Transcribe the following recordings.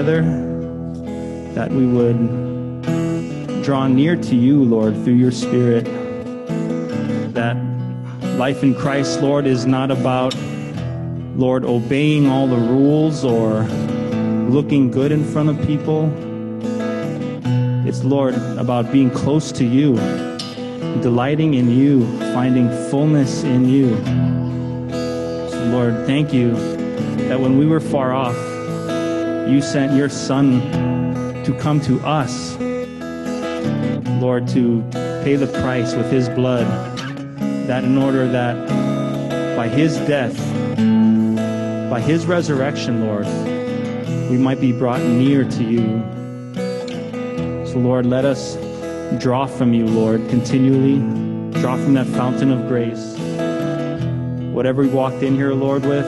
together, that we would draw near to you, Lord, through your Spirit. That life in Christ, Lord, is not about, Lord, obeying all the rules or looking good in front of people. It's, Lord, about being close to you, delighting in you, finding fullness in you. So, Lord, thank you that when we were far off, you sent your Son to come to us, Lord, to pay the price with his blood, that in order that by his death, by his resurrection, Lord, we might be brought near to you. So, Lord, let us draw from you, Lord, continually. Draw from that fountain of grace. Whatever we walked in here, Lord, with,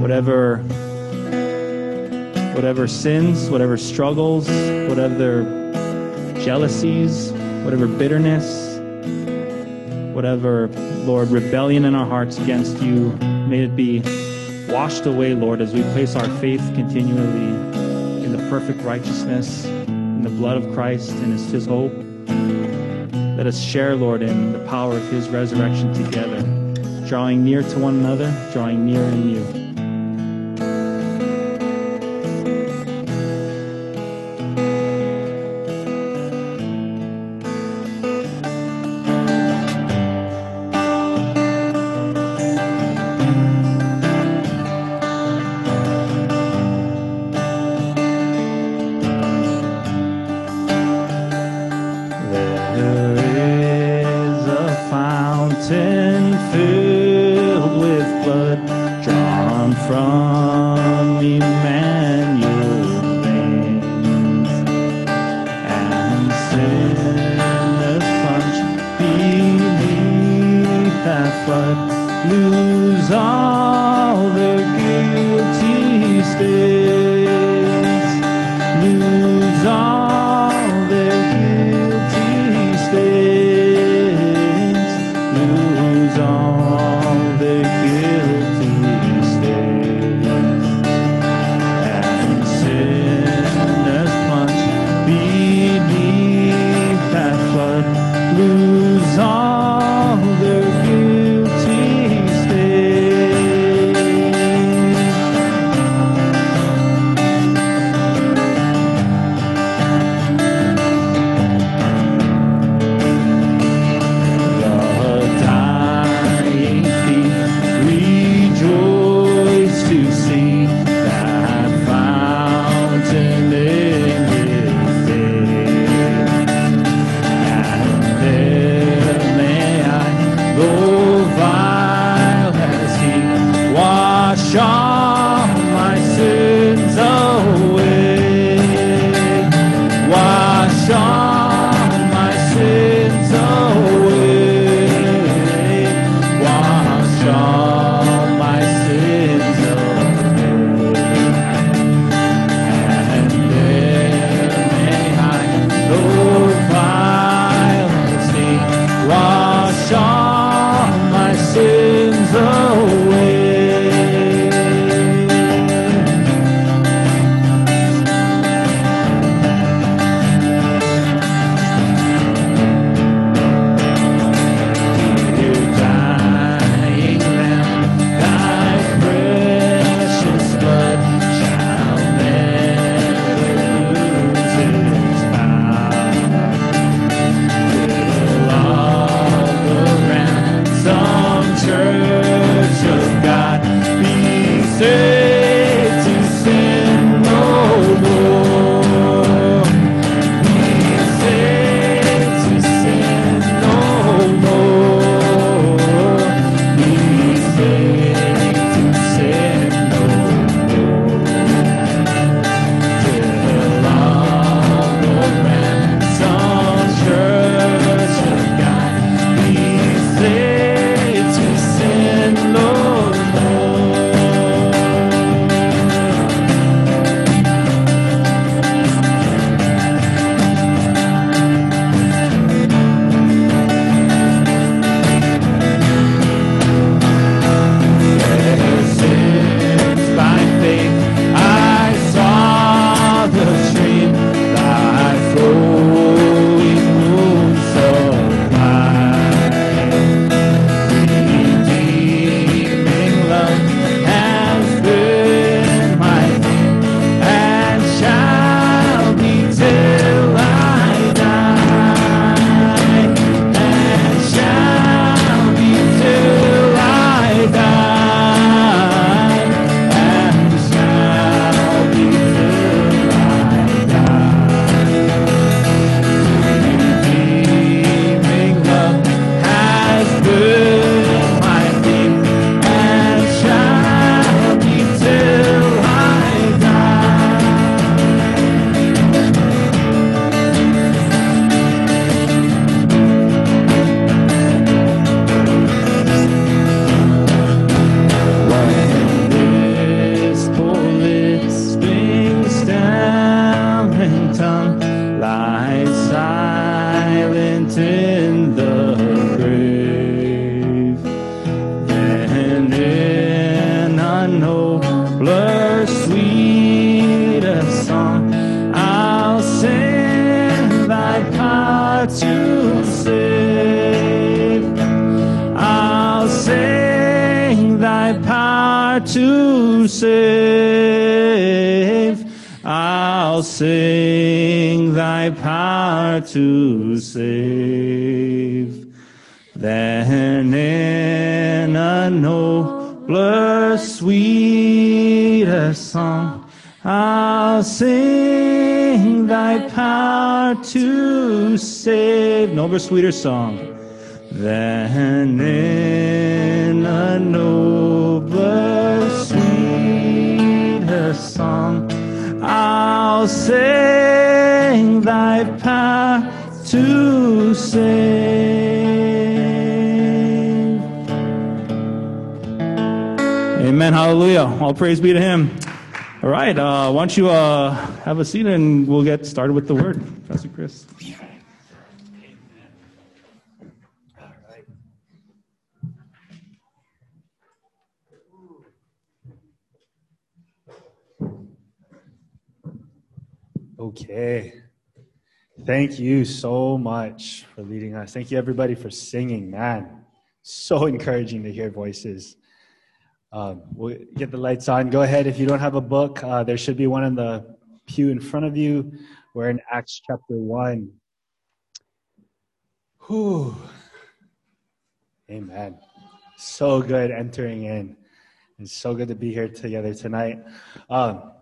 whatever whatever sins, whatever struggles, whatever jealousies, whatever bitterness, whatever, Lord, rebellion in our hearts against you, may it be washed away, Lord, as we place our faith continually in the perfect righteousness, in the blood of Christ and his, his hope. Let us share, Lord, in the power of his resurrection together, drawing near to one another, drawing near in you. Nobler, sweeter song. Then in a nobler, sweeter song, I'll sing thy power to save. Amen. Hallelujah. All praise be to him. All right. Uh, why don't you uh, have a seat and we'll get started with the word. Pastor Chris. Okay. Thank you so much for leading us. Thank you, everybody, for singing. Man, so encouraging to hear voices. Um, we'll get the lights on. Go ahead. If you don't have a book, uh, there should be one in the pew in front of you. We're in Acts chapter 1. Whew. Amen. So good entering in. It's so good to be here together tonight. Um,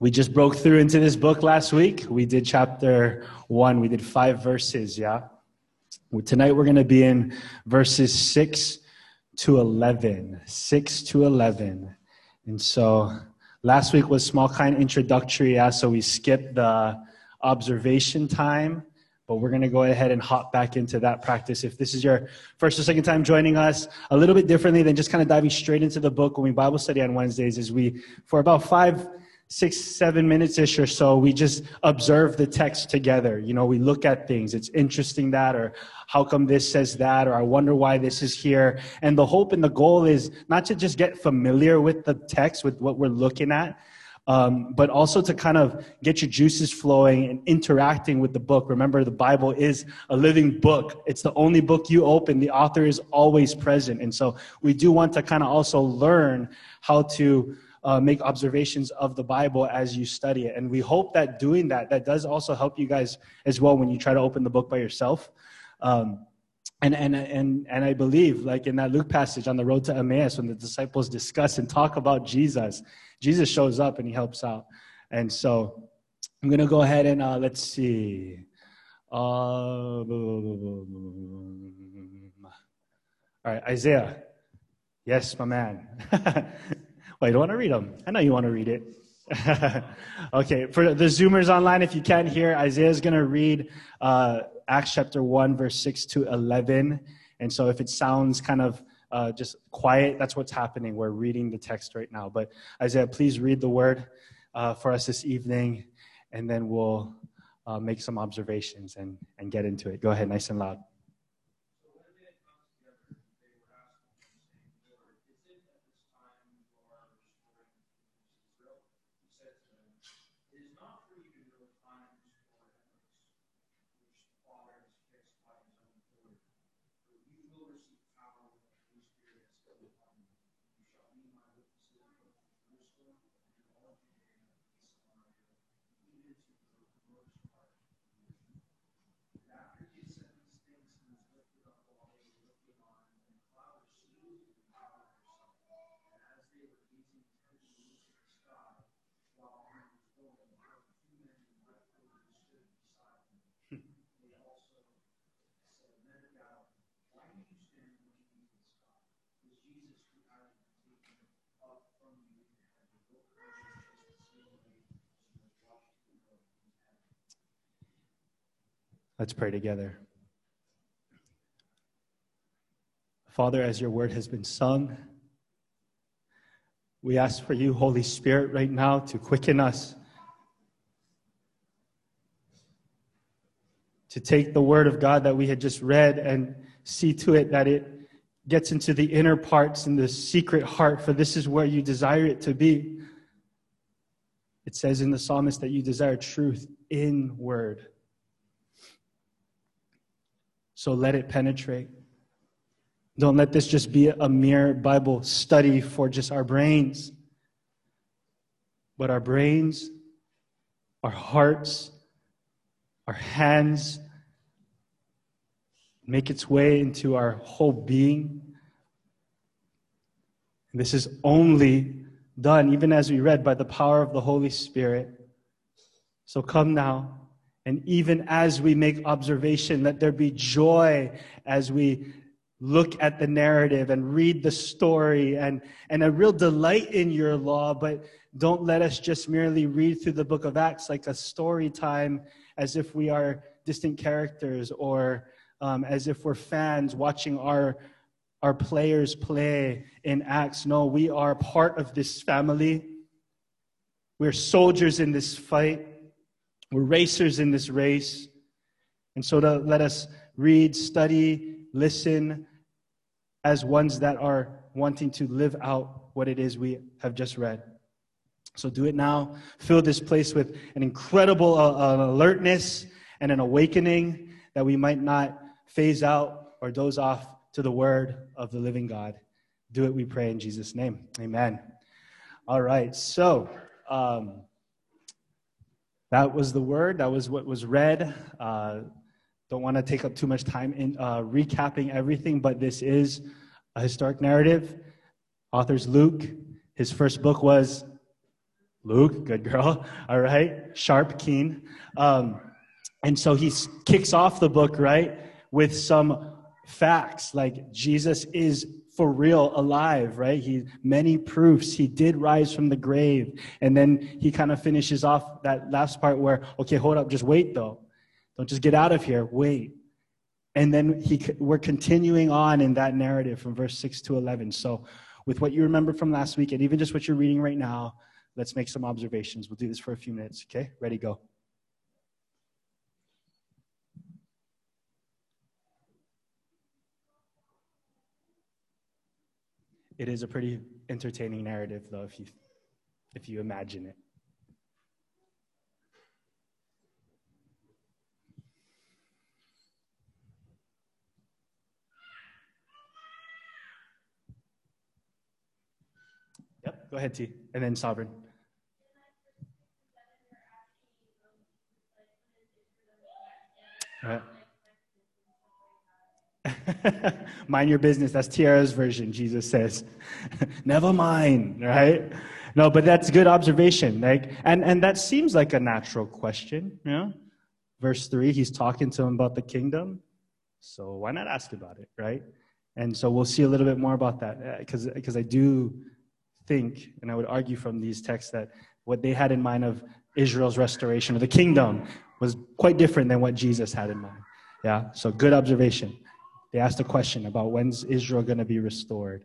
we just broke through into this book last week. We did chapter one, we did five verses, yeah? Tonight we're going to be in verses six to 11. Six to 11. And so last week was small kind introductory, yeah? So we skipped the observation time, but we're going to go ahead and hop back into that practice. If this is your first or second time joining us, a little bit differently than just kind of diving straight into the book when we Bible study on Wednesdays, is we, for about five, six, seven minutes ish or so, we just observe the text together. You know, we look at things. It's interesting that, or how come this says that, or I wonder why this is here. And the hope and the goal is not to just get familiar with the text, with what we're looking at, um, but also to kind of get your juices flowing and interacting with the book. Remember, the Bible is a living book. It's the only book you open. The author is always present. And so we do want to kind of also learn how to uh, make observations of the Bible as you study it. And we hope that doing that, that does also help you guys as well when you try to open the book by yourself. Um, and, and, and, and I believe, like in that Luke passage on the road to Emmaus, when the disciples discuss and talk about Jesus, Jesus shows up and he helps out. And so I'm going to go ahead and uh, let's see. Uh, all right, Isaiah. Yes, my man. Well, you don't want to read them. I know you want to read it. okay, for the Zoomers online, if you can't hear, Isaiah is going to read uh, Acts chapter 1, verse 6 to 11. And so if it sounds kind of uh, just quiet, that's what's happening. We're reading the text right now. But Isaiah, please read the word uh, for us this evening, and then we'll uh, make some observations and, and get into it. Go ahead, nice and loud. Let's pray together. Father, as your word has been sung, we ask for you, Holy Spirit, right now to quicken us, to take the word of God that we had just read and see to it that it gets into the inner parts and the secret heart, for this is where you desire it to be. It says in the psalmist that you desire truth in word. So let it penetrate. Don't let this just be a mere Bible study for just our brains. But our brains, our hearts, our hands make its way into our whole being. And this is only done, even as we read, by the power of the Holy Spirit. So come now, and even as we make observation, let there be joy as we look at the narrative and read the story and, and a real delight in your law, but don't let us just merely read through the book of Acts like a story time as if we are distant characters or um, as if we're fans watching our, our players play in Acts. No, we are part of this family. We're soldiers in this fight. We're racers in this race. And so to let us read, study, listen as ones that are wanting to live out what it is we have just read. So do it now. Fill this place with an incredible uh, uh, alertness and an awakening that we might not phase out or doze off to the word of the living God. Do it, we pray in Jesus' name. Amen. All right. So, um, that was the word. That was what was read. Uh, don't want to take up too much time in uh, recapping everything, but this is a historic narrative. Author's Luke. His first book was Luke, good girl. All right, sharp, keen. Um, and so he kicks off the book, right, with some facts like Jesus is for real alive right he many proofs he did rise from the grave and then he kind of finishes off that last part where okay hold up just wait though don't just get out of here. Wait. And then he, we're continuing on in that narrative from verse 6 to 11. So, with what you remember from last week, and even just what you're reading right now, let's make some observations. We'll do this for a few minutes. Okay? Ready, go. It is a pretty entertaining narrative, though, if you, if you imagine it. Yep, go ahead, T. And then Sovereign. Right. mind your business. That's Tiara's version, Jesus says. Never mind, right? No, but that's good observation. Like, and, and that seems like a natural question, know? Verse 3, he's talking to him about the kingdom. So why not ask about it, right? And so we'll see a little bit more about that because uh, I do think, and I would argue from these texts, that what they had in mind of Israel's restoration or the kingdom was quite different than what Jesus had in mind. Yeah, so good observation. They asked a question about when's Israel going to be restored.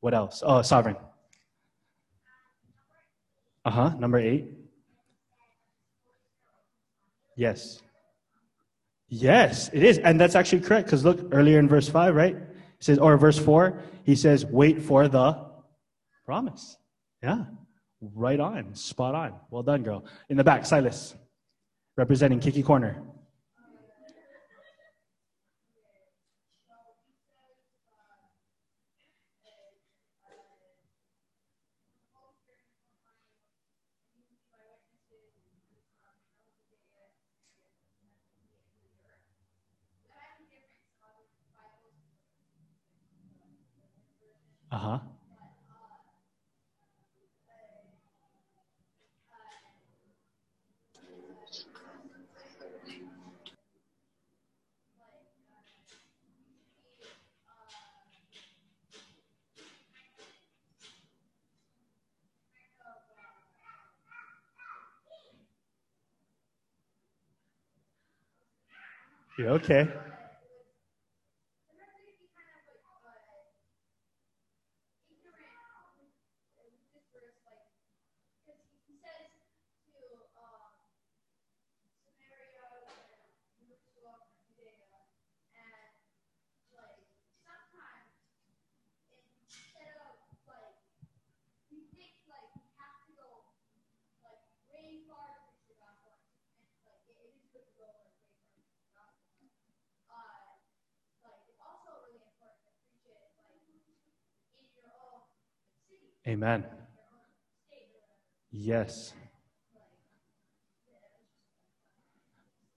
What else? Oh, sovereign. Uh huh. Number eight. Yes. Yes, it is. And that's actually correct because look earlier in verse 5, right? He says, or verse 4, he says, wait for the Promise. Yeah. Right on. Spot on. Well done, girl. In the back, Silas, representing Kiki Corner. Huh. You okay? Amen. Yes.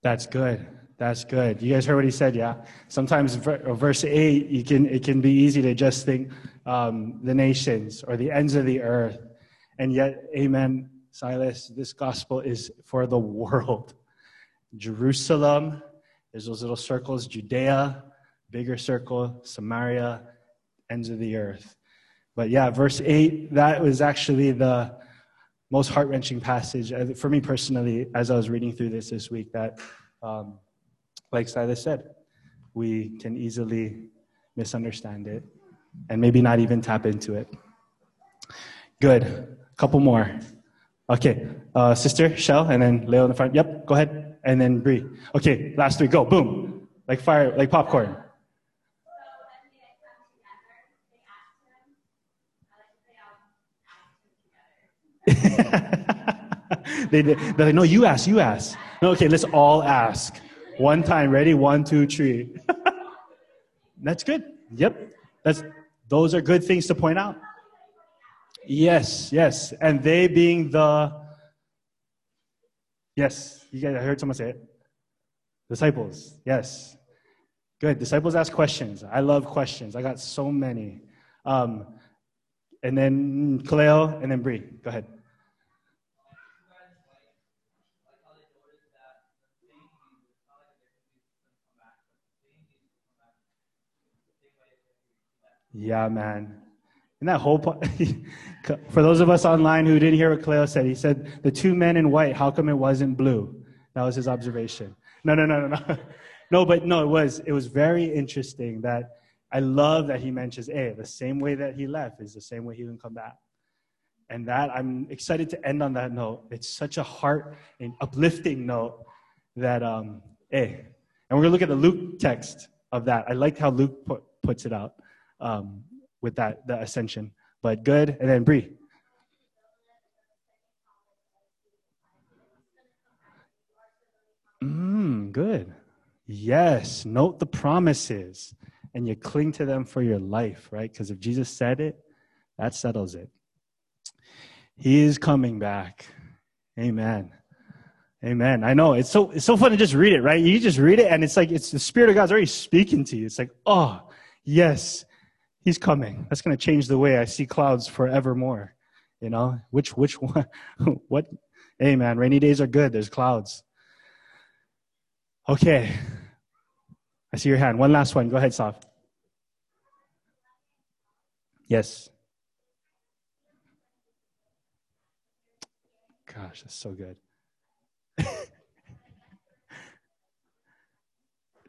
That's good. That's good. You guys heard what he said, yeah? Sometimes verse 8, you can, it can be easy to just think um, the nations or the ends of the earth. And yet, amen, Silas, this gospel is for the world. Jerusalem, there's those little circles, Judea, bigger circle, Samaria, ends of the earth. But yeah, verse 8, that was actually the most heart wrenching passage uh, for me personally as I was reading through this this week. That, um, like Silas said, we can easily misunderstand it and maybe not even tap into it. Good. A couple more. Okay. Uh, Sister Shell, and then Leo in the front. Yep, go ahead. And then Bree. Okay, last three. Go. Boom. Like fire, like popcorn. they, they're like, no, you ask, you ask. No, okay, let's all ask. One time, ready? One, two, three. That's good. Yep. That's, those are good things to point out. Yes, yes. And they being the, yes, you guys, I heard someone say it. Disciples, yes. Good. Disciples ask questions. I love questions. I got so many. Um, and then Cleo, and then Bree. Go ahead. Yeah, man. And that whole part, for those of us online who didn't hear what Cleo said, he said, the two men in white, how come it wasn't blue? That was his observation. No, no, no, no, no. No, but no, it was, it was very interesting that I love that he mentions, hey, the same way that he left is the same way he can come back. And that, I'm excited to end on that note. It's such a heart and uplifting note that, um, hey, and we're going to look at the Luke text of that. I liked how Luke put, puts it out um, with that, the ascension. But good. And then Bree. Mmm, good. Yes, note the promises and you cling to them for your life, right? Because if Jesus said it, that settles it. He is coming back. Amen. Amen. I know it's so it's so fun to just read it, right? You just read it, and it's like it's the Spirit of God's already speaking to you. It's like, oh, yes, He's coming. That's going to change the way I see clouds forevermore. You know, which which one? what? Hey, man, rainy days are good. There's clouds. Okay, I see your hand. One last one. Go ahead, Saf. Yes. Gosh, that's so good.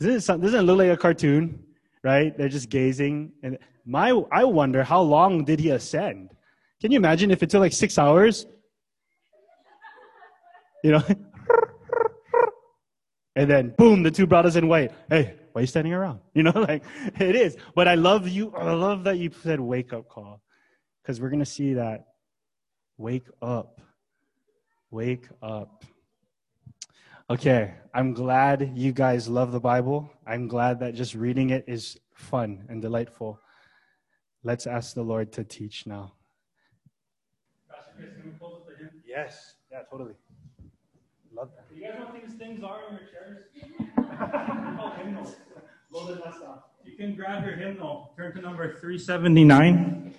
doesn't, it, doesn't it look like a cartoon? Right? They're just gazing. And my, I wonder how long did he ascend? Can you imagine if it took like six hours? You know? and then boom, the two brothers in white. Hey, why are you standing around? You know, like it is. But I love you. I love that you said wake up call because we're going to see that. Wake up. Wake up. Okay, I'm glad you guys love the Bible. I'm glad that just reading it is fun and delightful. Let's ask the Lord to teach now. Yes, yeah, totally. Love that. You guys know what these things are in your chairs? Oh, hymnals. You can grab your hymnal. Turn to number 379.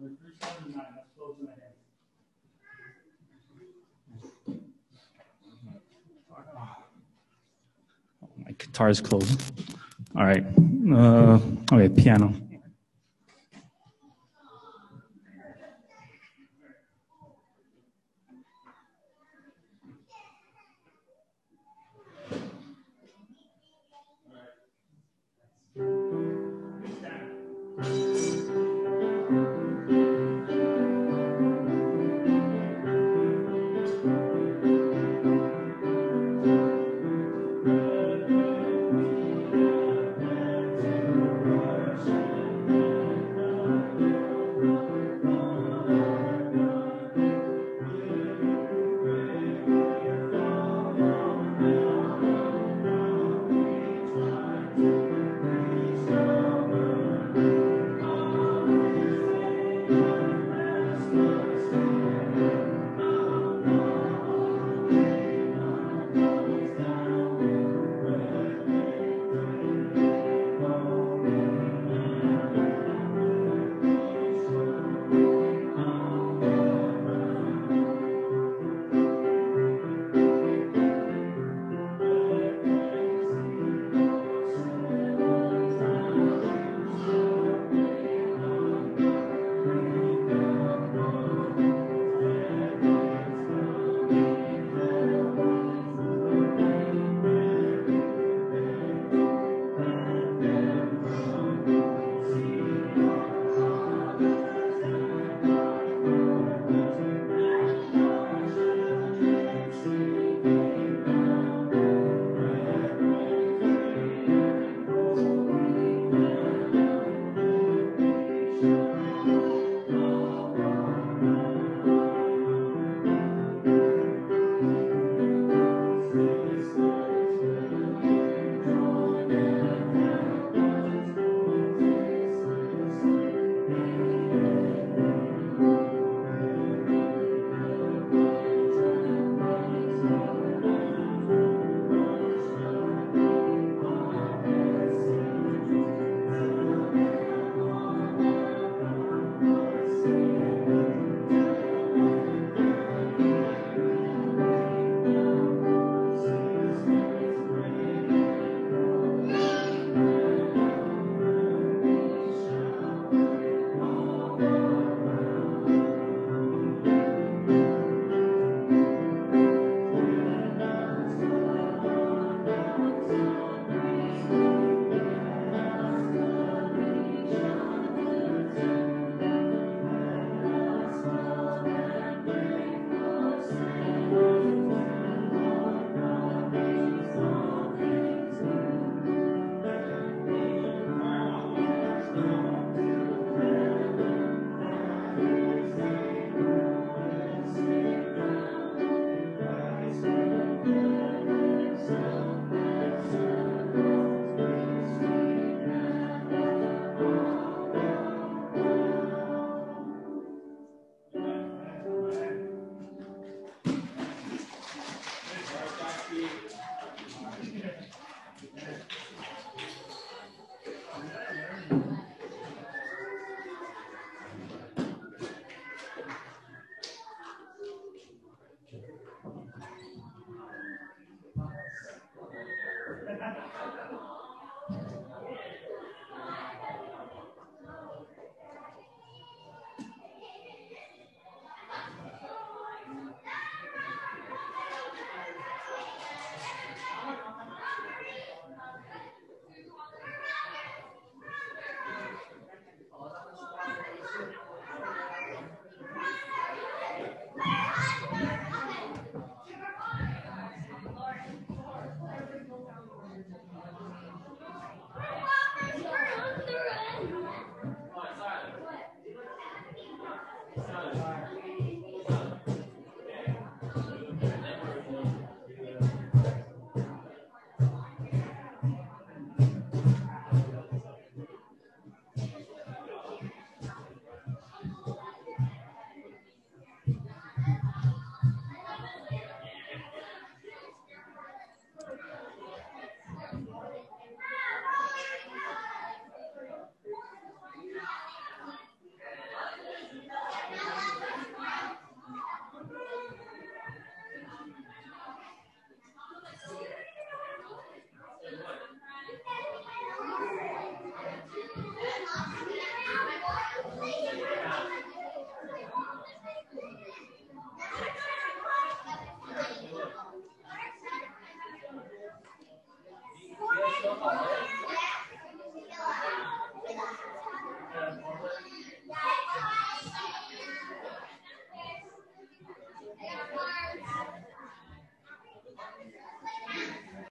Number 379. That's close in the hand. Oh, my guitar is closed. All right. Uh, okay, piano.